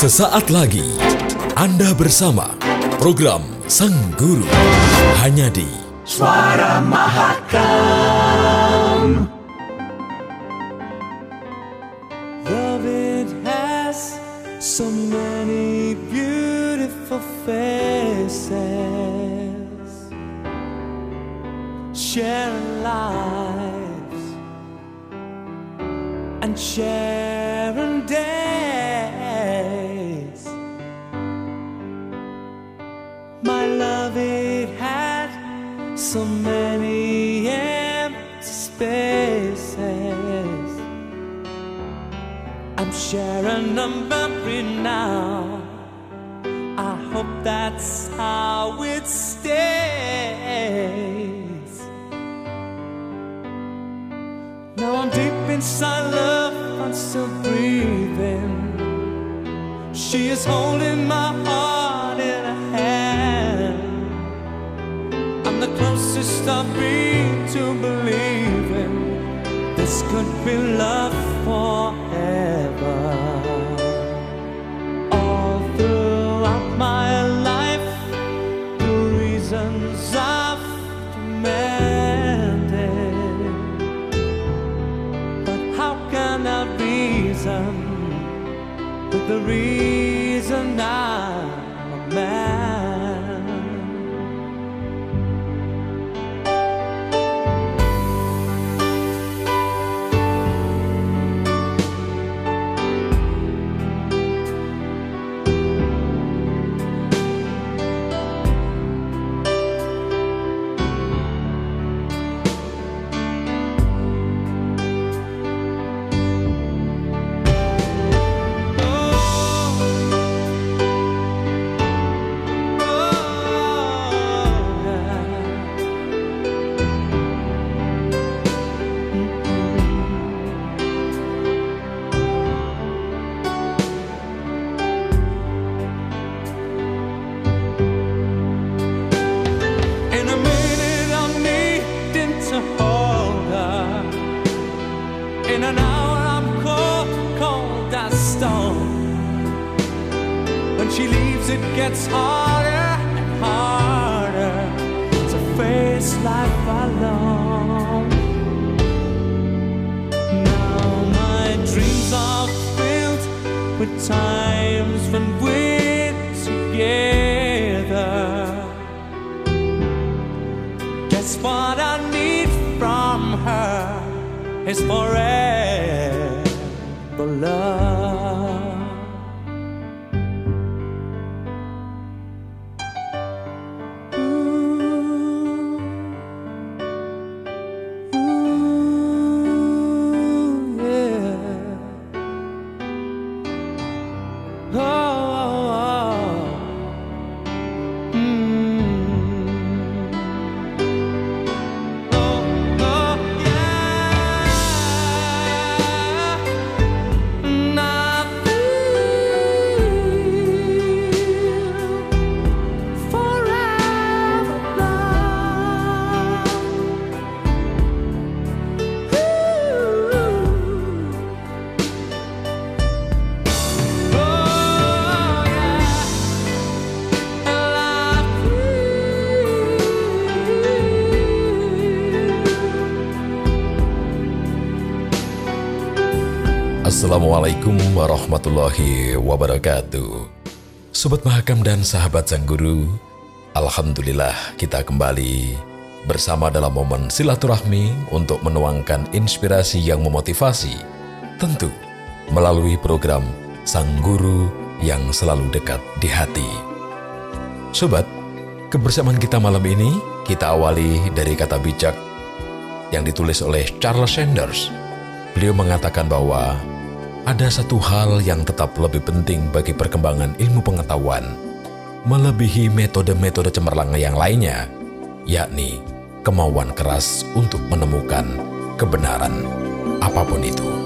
Sesaat lagi Anda bersama program Sang Guru hanya di Suara Mahakam. Love it has so many beautiful faces. Share lives and sharing days. Love, it had so many empty spaces. I'm sharing a memory now. I hope that's how it stays. Now I'm deep inside love, I'm still breathing. She is holding my heart I've been to believing this could be love forever. All throughout my life, the reasons I've demanded. But how can I reason with the reason she leaves, it gets harder and harder to face life alone. Now my dreams are filled with times when we're together. Guess what I need from her is forever love. Assalamualaikum warahmatullahi wabarakatuh Sobat Mahakam dan sahabat Sang Guru Alhamdulillah kita kembali bersama dalam momen silaturahmi untuk menuangkan inspirasi yang memotivasi Tentu melalui program Sang Guru yang selalu dekat di hati Sobat, kebersamaan kita malam ini kita awali dari kata bijak yang ditulis oleh Charles Sanders. Beliau mengatakan bahwa ada satu hal yang tetap lebih penting bagi perkembangan ilmu pengetahuan, melebihi metode-metode cemerlang yang lainnya, yakni kemauan keras untuk menemukan kebenaran apa pun itu.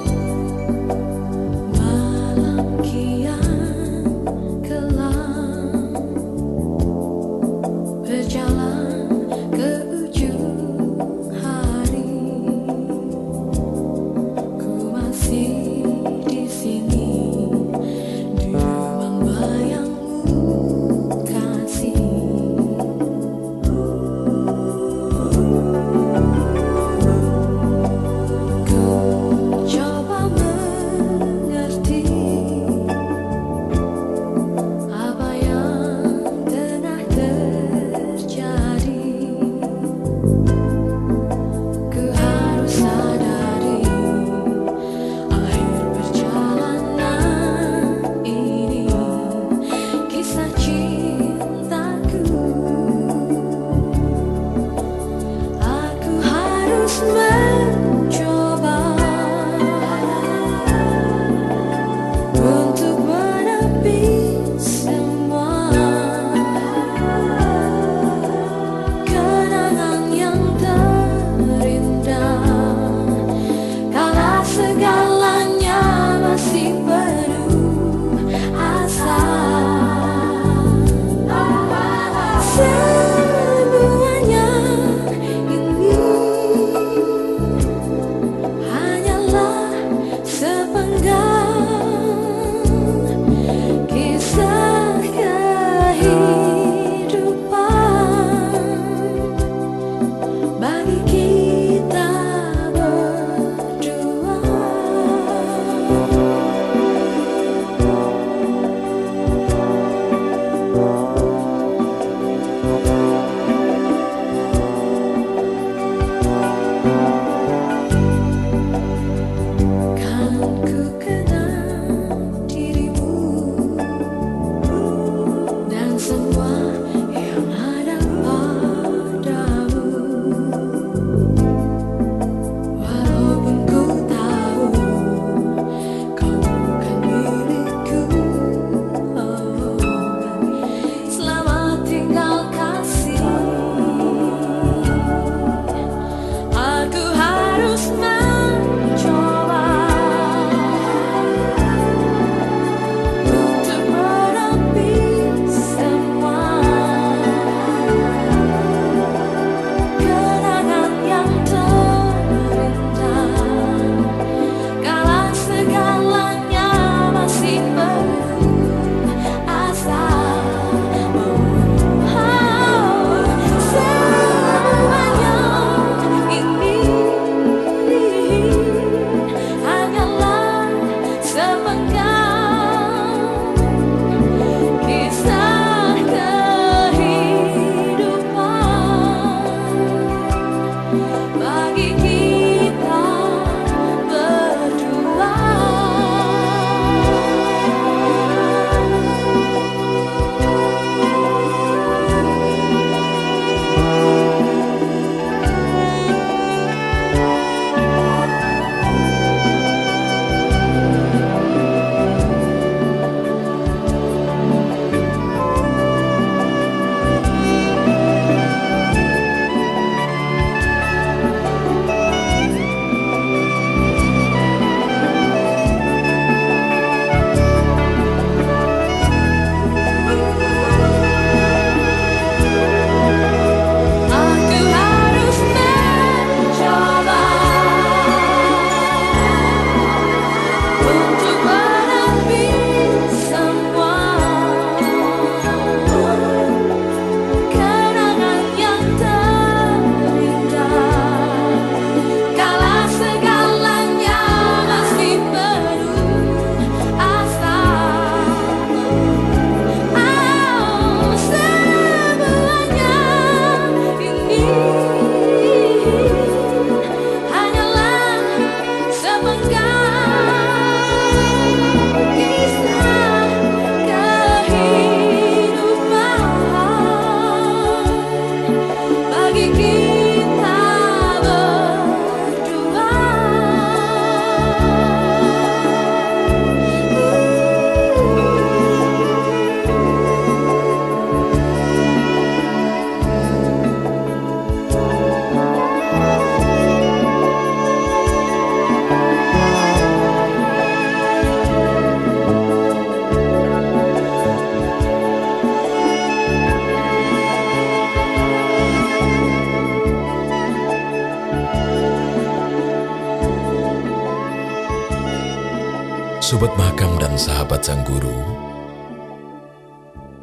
Sobat Mahakam dan sahabat Sang Guru,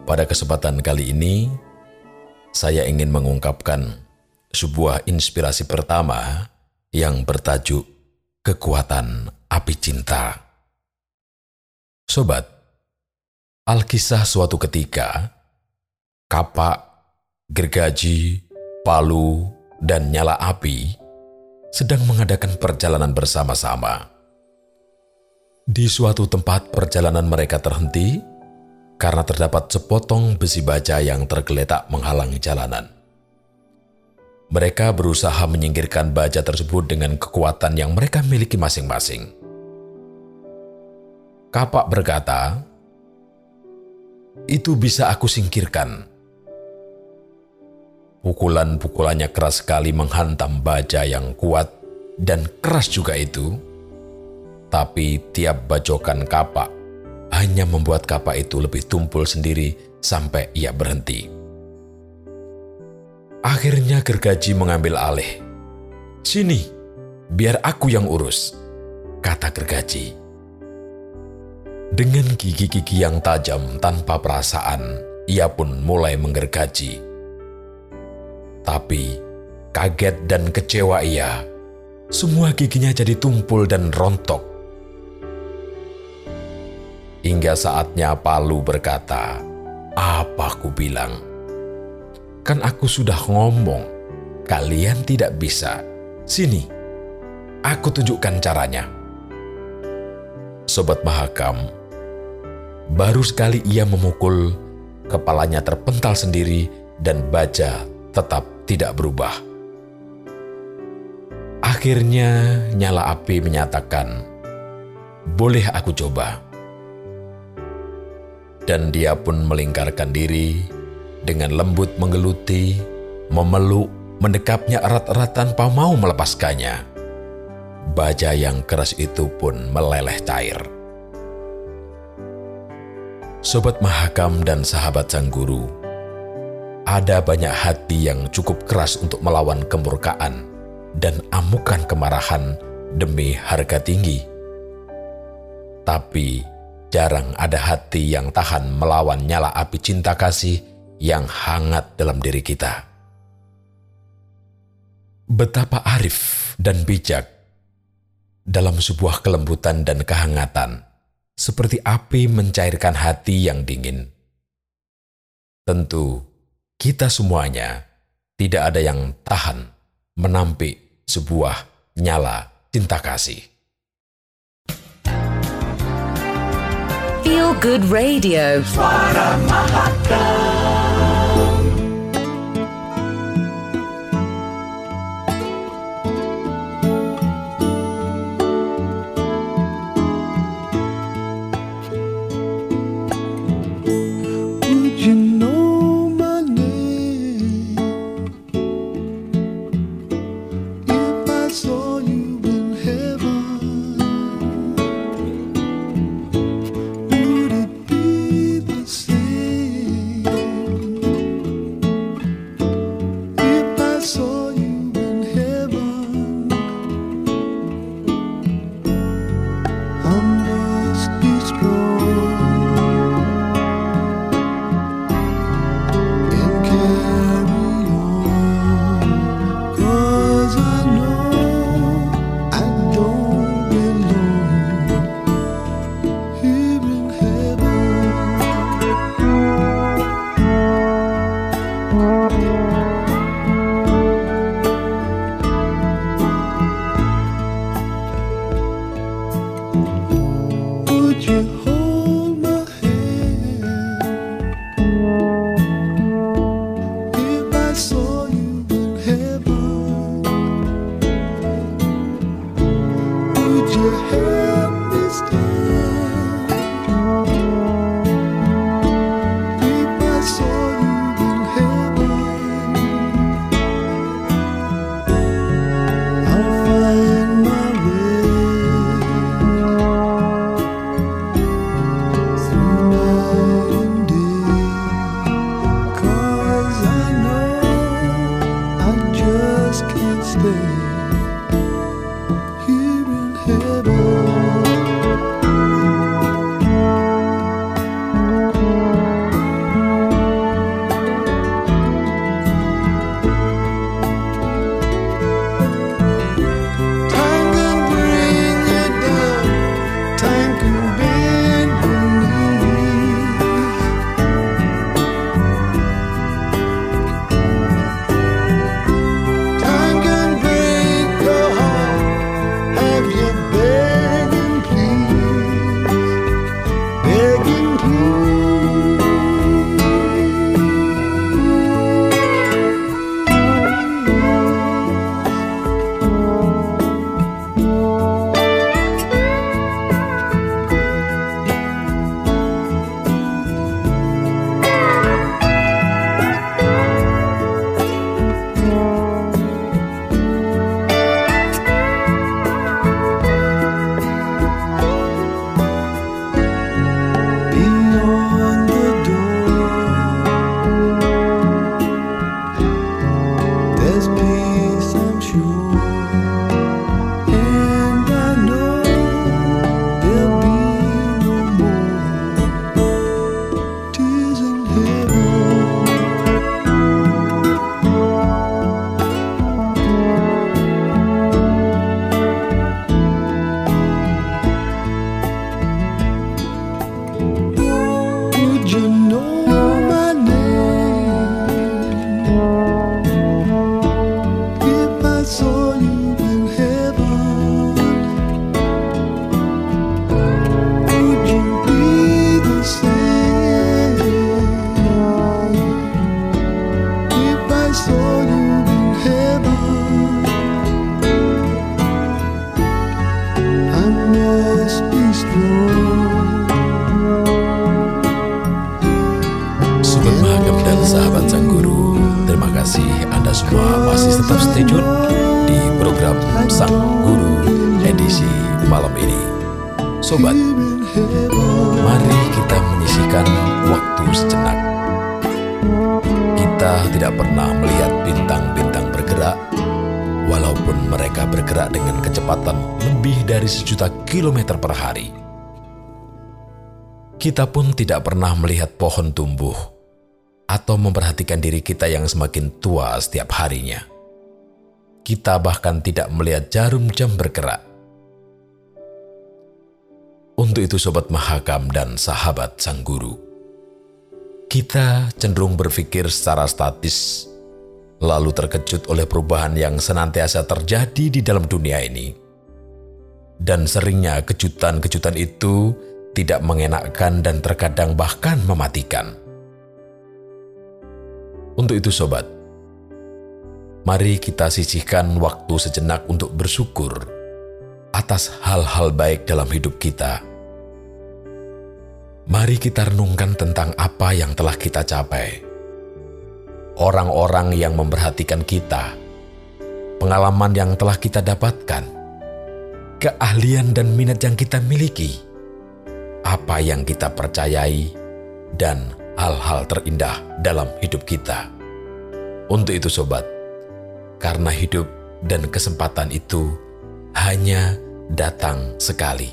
pada kesempatan kali ini saya ingin mengungkapkan sebuah inspirasi pertama yang bertajuk Kekuatan Api Cinta. Sobat, Alkisah suatu ketika, kapak, gergaji, palu, dan nyala api sedang mengadakan perjalanan bersama-sama. Di suatu tempat perjalanan mereka terhenti karena terdapat sepotong besi baja yang tergeletak menghalangi jalanan. Mereka berusaha menyingkirkan baja tersebut dengan kekuatan yang mereka miliki masing-masing. Kapak berkata, "Itu bisa aku singkirkan." Pukulan-pukulannya keras sekali menghantam baja yang kuat dan keras juga itu tapi tiap bajokan kapak hanya membuat kapak itu lebih tumpul sendiri sampai ia berhenti. Akhirnya gergaji mengambil alih. Sini, biar aku yang urus, kata gergaji. Dengan gigi-gigi yang tajam tanpa perasaan, ia pun mulai menggergaji. Tapi, kaget dan kecewa ia, semua giginya jadi tumpul dan rontok. Hingga saatnya Palu berkata, "Apa ku bilang? Kan aku sudah ngomong, kalian tidak bisa. Sini, aku tunjukkan caranya." Sobat Mahakam, baru sekali ia memukul, kepalanya terpental sendiri dan baja tetap tidak berubah. Akhirnya nyala api menyatakan, "Boleh aku coba?" Dan dia pun melingkarkan diri dengan lembut menggeluti, memeluk, mendekapnya erat-erat tanpa mau melepaskannya. Baja yang keras itu pun meleleh cair. Sobat Mahakam dan sahabat Sang Guru, ada banyak hati yang cukup keras untuk melawan kemurkaan dan amukan kemarahan demi harga tinggi. Tapi jarang ada hati yang tahan melawan nyala api cinta kasih yang hangat dalam diri kita. Betapa arif dan bijak dalam sebuah kelembutan dan kehangatan, seperti api mencairkan hati yang dingin. Tentu, kita semuanya tidak ada yang tahan menampik sebuah nyala cinta kasih. Feel Good Radio. Oh. Bergerak dengan kecepatan lebih dari sejuta kilometer per hari. Kita pun tidak pernah melihat pohon tumbuh atau memperhatikan diri kita yang semakin tua setiap harinya. Kita bahkan tidak melihat jarum jam bergerak. Untuk itu sobat Mahakam dan sahabat Sang Guru, kita cenderung berpikir secara statis, lalu terkejut oleh perubahan yang senantiasa terjadi di dalam dunia ini. Dan seringnya kejutan-kejutan itu tidak mengenakkan dan terkadang bahkan mematikan. Untuk itu sobat, mari kita sisihkan waktu sejenak untuk bersyukur atas hal-hal baik dalam hidup kita. Mari kita renungkan tentang apa yang telah kita capai. Orang-orang yang memperhatikan kita, pengalaman yang telah kita dapatkan, keahlian dan minat yang kita miliki, apa yang kita percayai, dan hal-hal terindah dalam hidup kita. Untuk itu sobat, karena hidup dan kesempatan itu hanya datang sekali.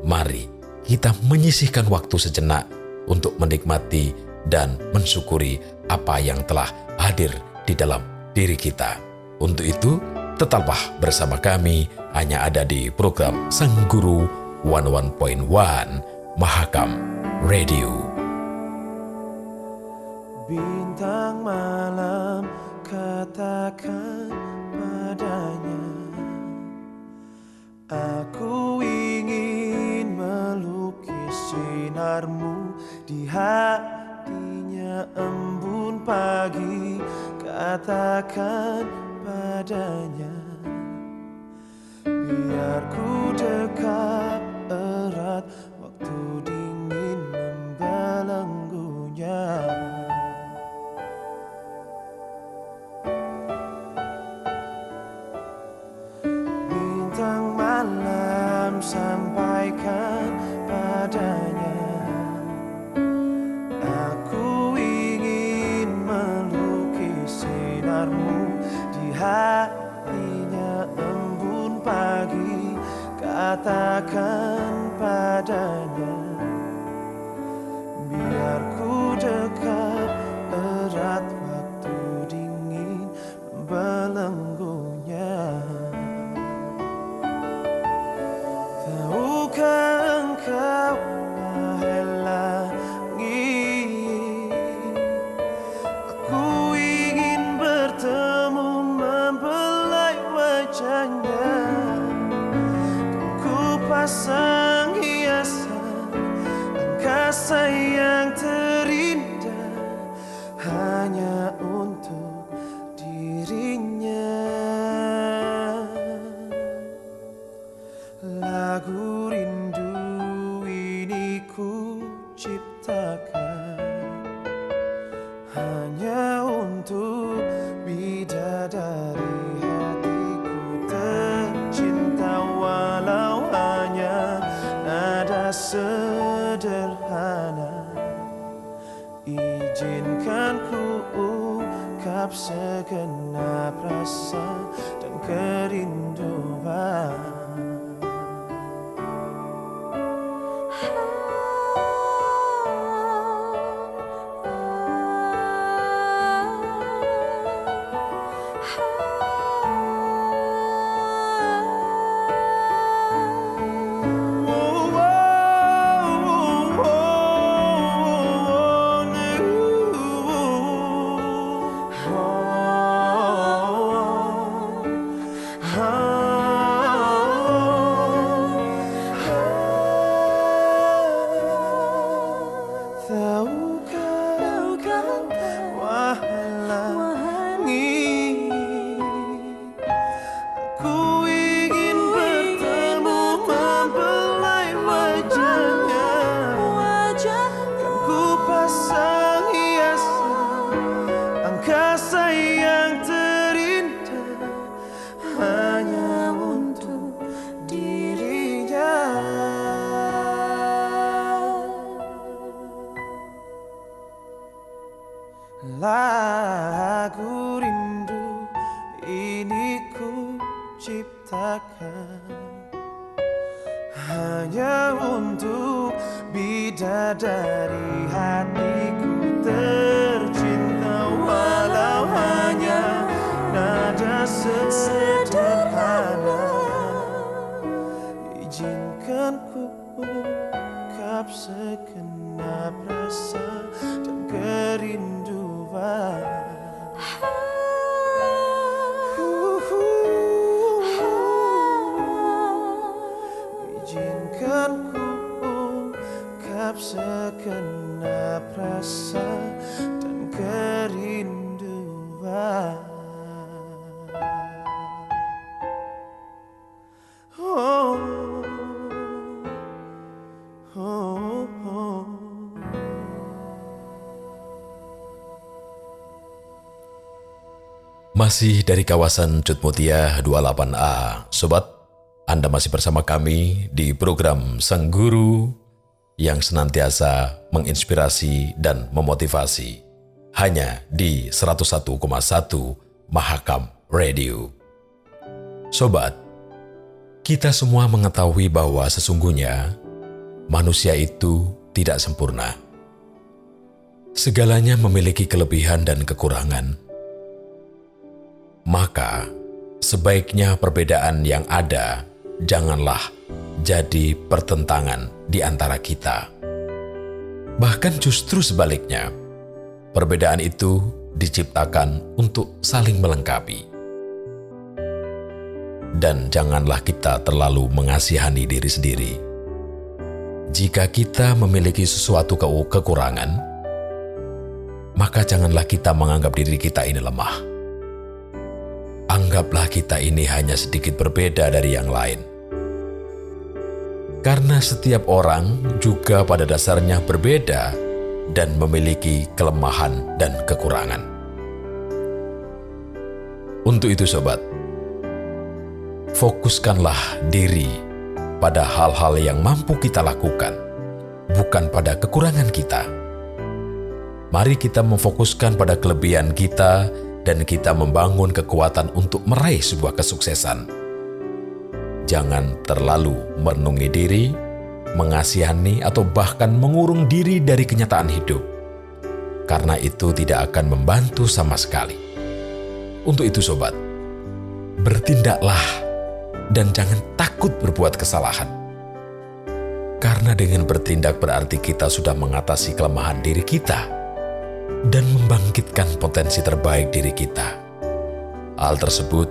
Mari kita menyisihkan waktu sejenak untuk menikmati dan mensyukuri apa yang telah hadir di dalam diri kita. Untuk itu, tetaplah bersama kami hanya ada di program Sang Guru 11.1 Mahakam Radio. Bintang malam katakan padanya Aku ingin melukis sinarmu di hatinya embun pagi Katakan padanya. Biar ku dekat erat waktu dingin membelenggunya. Bintang malam sampaikan katakan padanya Biar ku dekat segenap rasa dan kerinduan. Izinkan ku ungkap segenap rasa Masih dari kawasan Cutmutia 28A, Sobat, Anda masih bersama kami di program Sang Guru yang senantiasa menginspirasi dan memotivasi. Hanya di 101,1 Mahakam Radio. Sobat, kita semua mengetahui bahwa sesungguhnya manusia itu tidak sempurna. Segalanya memiliki kelebihan dan kekurangan maka sebaiknya perbedaan yang ada janganlah jadi pertentangan di antara kita. Bahkan justru sebaliknya, perbedaan itu diciptakan untuk saling melengkapi. Dan janganlah kita terlalu mengasihani diri sendiri. Jika kita memiliki sesuatu ke- kekurangan, maka janganlah kita menganggap diri kita ini lemah anggaplah kita ini hanya sedikit berbeda dari yang lain. Karena setiap orang juga pada dasarnya berbeda dan memiliki kelemahan dan kekurangan. Untuk itu sobat, fokuskanlah diri pada hal-hal yang mampu kita lakukan, bukan pada kekurangan kita. Mari kita memfokuskan pada kelebihan kita dan kita membangun kekuatan untuk meraih sebuah kesuksesan. jangan terlalu merenungi diri, mengasihani, atau bahkan mengurung diri dari kenyataan hidup, karena itu tidak akan membantu sama sekali. Untuk itu, sobat, bertindaklah dan jangan takut berbuat kesalahan. Karena dengan bertindak berarti kita sudah mengatasi kelemahan diri kita dan membangkitkan potensi terbaik diri kita. Hal tersebut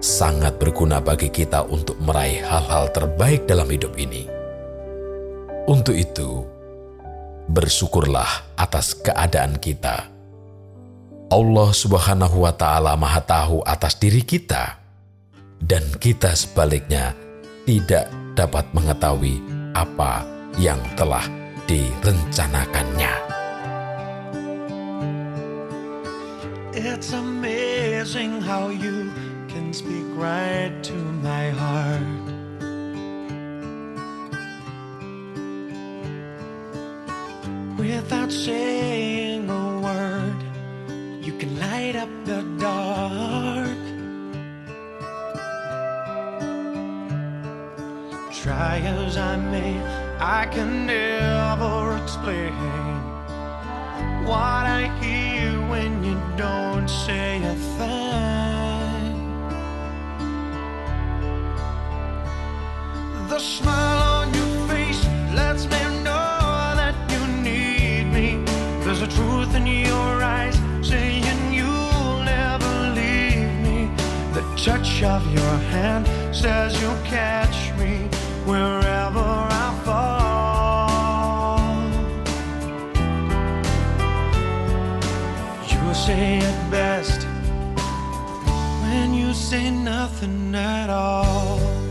sangat berguna bagi kita untuk meraih hal-hal terbaik dalam hidup ini. Untuk itu, bersyukurlah atas keadaan kita. Allah Subhanahu wa Ta'ala Maha Tahu atas diri kita, dan kita sebaliknya tidak dapat mengetahui apa yang telah direncanakannya. It's amazing how you can speak right to my heart. Without saying a word, you can light up the dark. Try as I may, I can never explain what I hear when you don't say a thing. The smile on your face lets me know that you need me. There's a truth in your eyes saying you'll never leave me. The touch of your hand says you'll catch me wherever I fall. Say it best when you say nothing at all.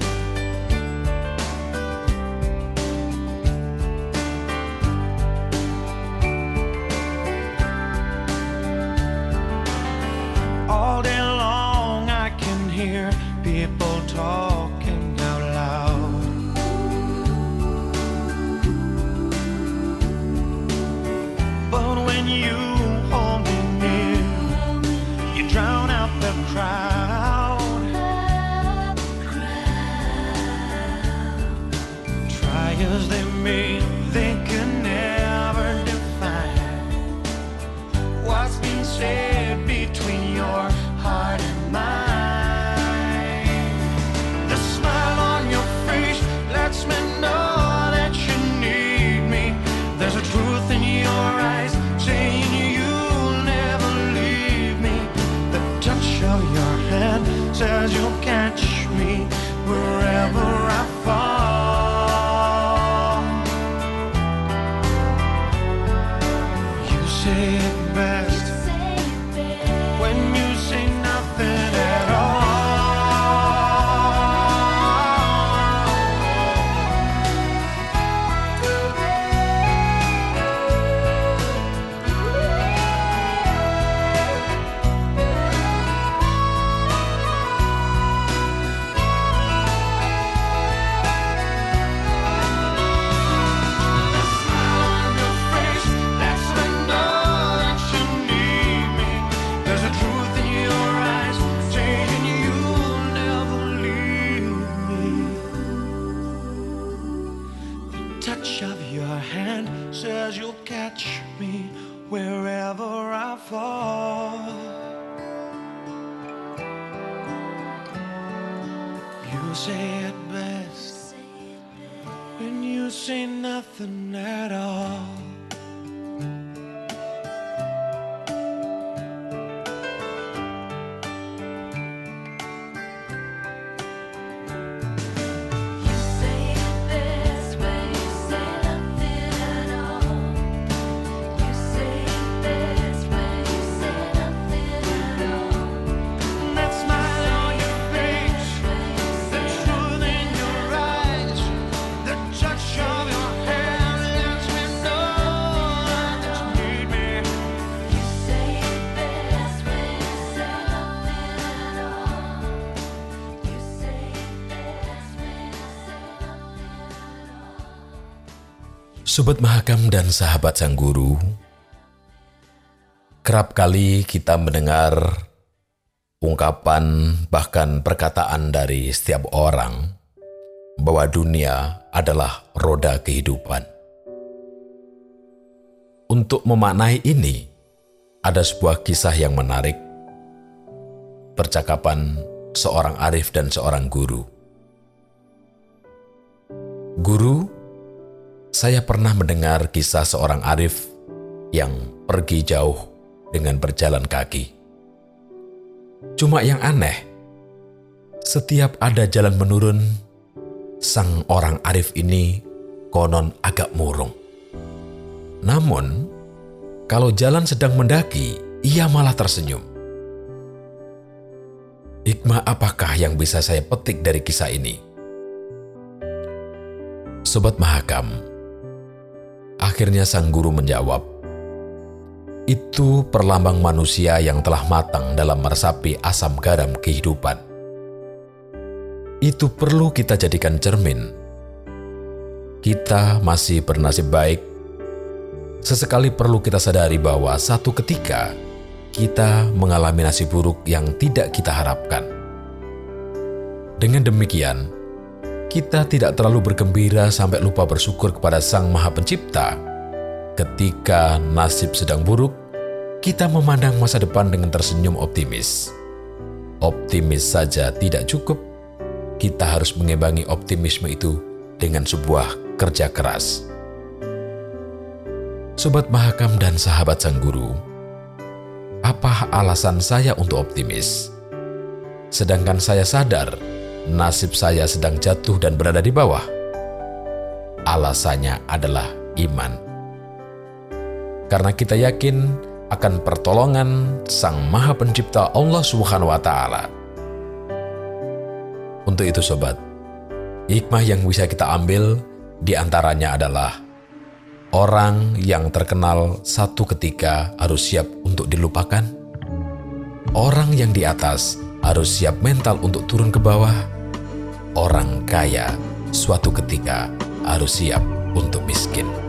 Sobat Mahakam dan sahabat Sang Guru, kerap kali kita mendengar ungkapan bahkan perkataan dari setiap orang bahwa dunia adalah roda kehidupan. Untuk memaknai ini, ada sebuah kisah yang menarik. Percakapan seorang arif dan seorang guru. Guru, saya pernah mendengar kisah seorang arif yang pergi jauh dengan berjalan kaki. Cuma yang aneh, setiap ada jalan menurun, sang orang arif ini konon agak murung. Namun, kalau jalan sedang mendaki, ia malah tersenyum. Hikmah apakah yang bisa saya petik dari kisah ini? Sobat Mahakam, akhirnya sang guru menjawab, itu perlambang manusia yang telah matang dalam meresapi asam garam kehidupan. Itu perlu kita jadikan cermin. Kita masih bernasib baik. Sesekali perlu kita sadari bahwa satu ketika kita mengalami nasib buruk yang tidak kita harapkan. Dengan demikian, kita tidak terlalu bergembira sampai lupa bersyukur kepada Sang Maha Pencipta Ketika nasib sedang buruk, kita memandang masa depan dengan tersenyum optimis. Optimis saja tidak cukup, kita harus mengimbangi optimisme itu dengan sebuah kerja keras. Sobat Mahakam dan sahabat Sang Guru, apa alasan saya untuk optimis? Sedangkan saya sadar nasib saya sedang jatuh dan berada di bawah. Alasannya adalah iman karena kita yakin akan pertolongan Sang Maha Pencipta Allah Subhanahu wa taala. Untuk itu sobat, hikmah yang bisa kita ambil di antaranya adalah orang yang terkenal satu ketika harus siap untuk dilupakan. Orang yang di atas harus siap mental untuk turun ke bawah. Orang kaya suatu ketika harus siap untuk miskin.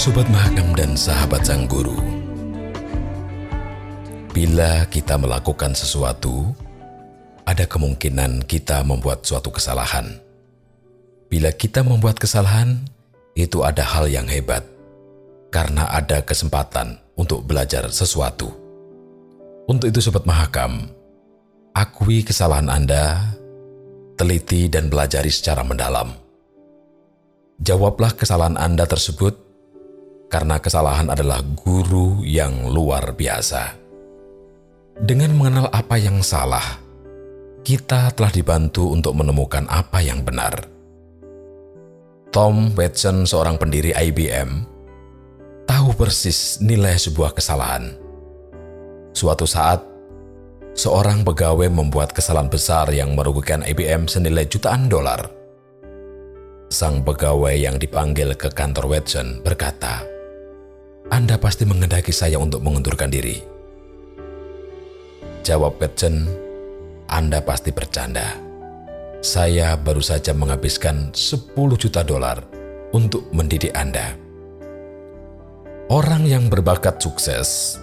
Sobat Mahakam dan sahabat sang guru, bila kita melakukan sesuatu, ada kemungkinan kita membuat suatu kesalahan. Bila kita membuat kesalahan, itu ada hal yang hebat, karena ada kesempatan untuk belajar sesuatu. Untuk itu Sobat Mahakam, akui kesalahan Anda, teliti dan pelajari secara mendalam. Jawablah kesalahan Anda tersebut, karena kesalahan adalah guru yang luar biasa. Dengan mengenal apa yang salah, kita telah dibantu untuk menemukan apa yang benar. Tom Watson, seorang pendiri IBM, tahu persis nilai sebuah kesalahan. Suatu saat, seorang pegawai membuat kesalahan besar yang merugikan IBM senilai jutaan dolar. Sang pegawai yang dipanggil ke kantor Watson berkata, "Anda pasti mengendaki saya untuk mengundurkan diri." Jawab Watson, "Anda pasti bercanda. Saya baru saja menghabiskan 10 juta dolar untuk mendidik Anda." Orang yang berbakat sukses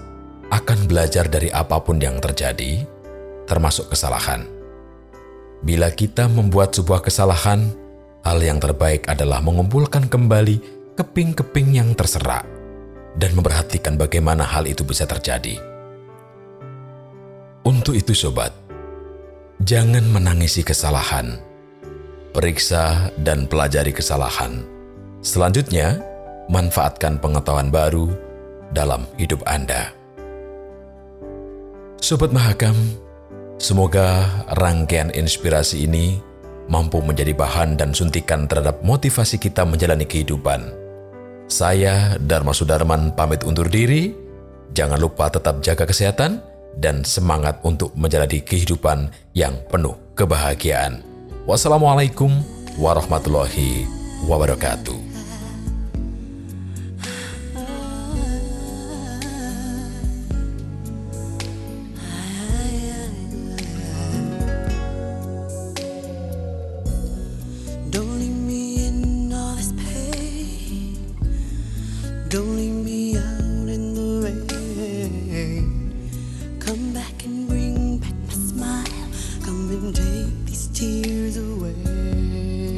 akan belajar dari apa pun yang terjadi, termasuk kesalahan. Bila kita membuat sebuah kesalahan, hal yang terbaik adalah mengumpulkan kembali keping-keping yang terserak dan memperhatikan bagaimana hal itu bisa terjadi. Untuk itu, sobat, jangan menangisi kesalahan. Periksa dan pelajari kesalahan. Selanjutnya, manfaatkan pengetahuan baru dalam hidup Anda. Sobat Mahakam, semoga rangkaian inspirasi ini mampu menjadi bahan dan suntikan terhadap motivasi kita menjalani kehidupan. Saya, Dharma Sudarman, pamit undur diri. Jangan lupa tetap jaga kesehatan dan semangat untuk menjalani kehidupan yang penuh kebahagiaan. Wassalamualaikum warahmatullahi wabarakatuh. Back bring back my smile. Come and take these tears away.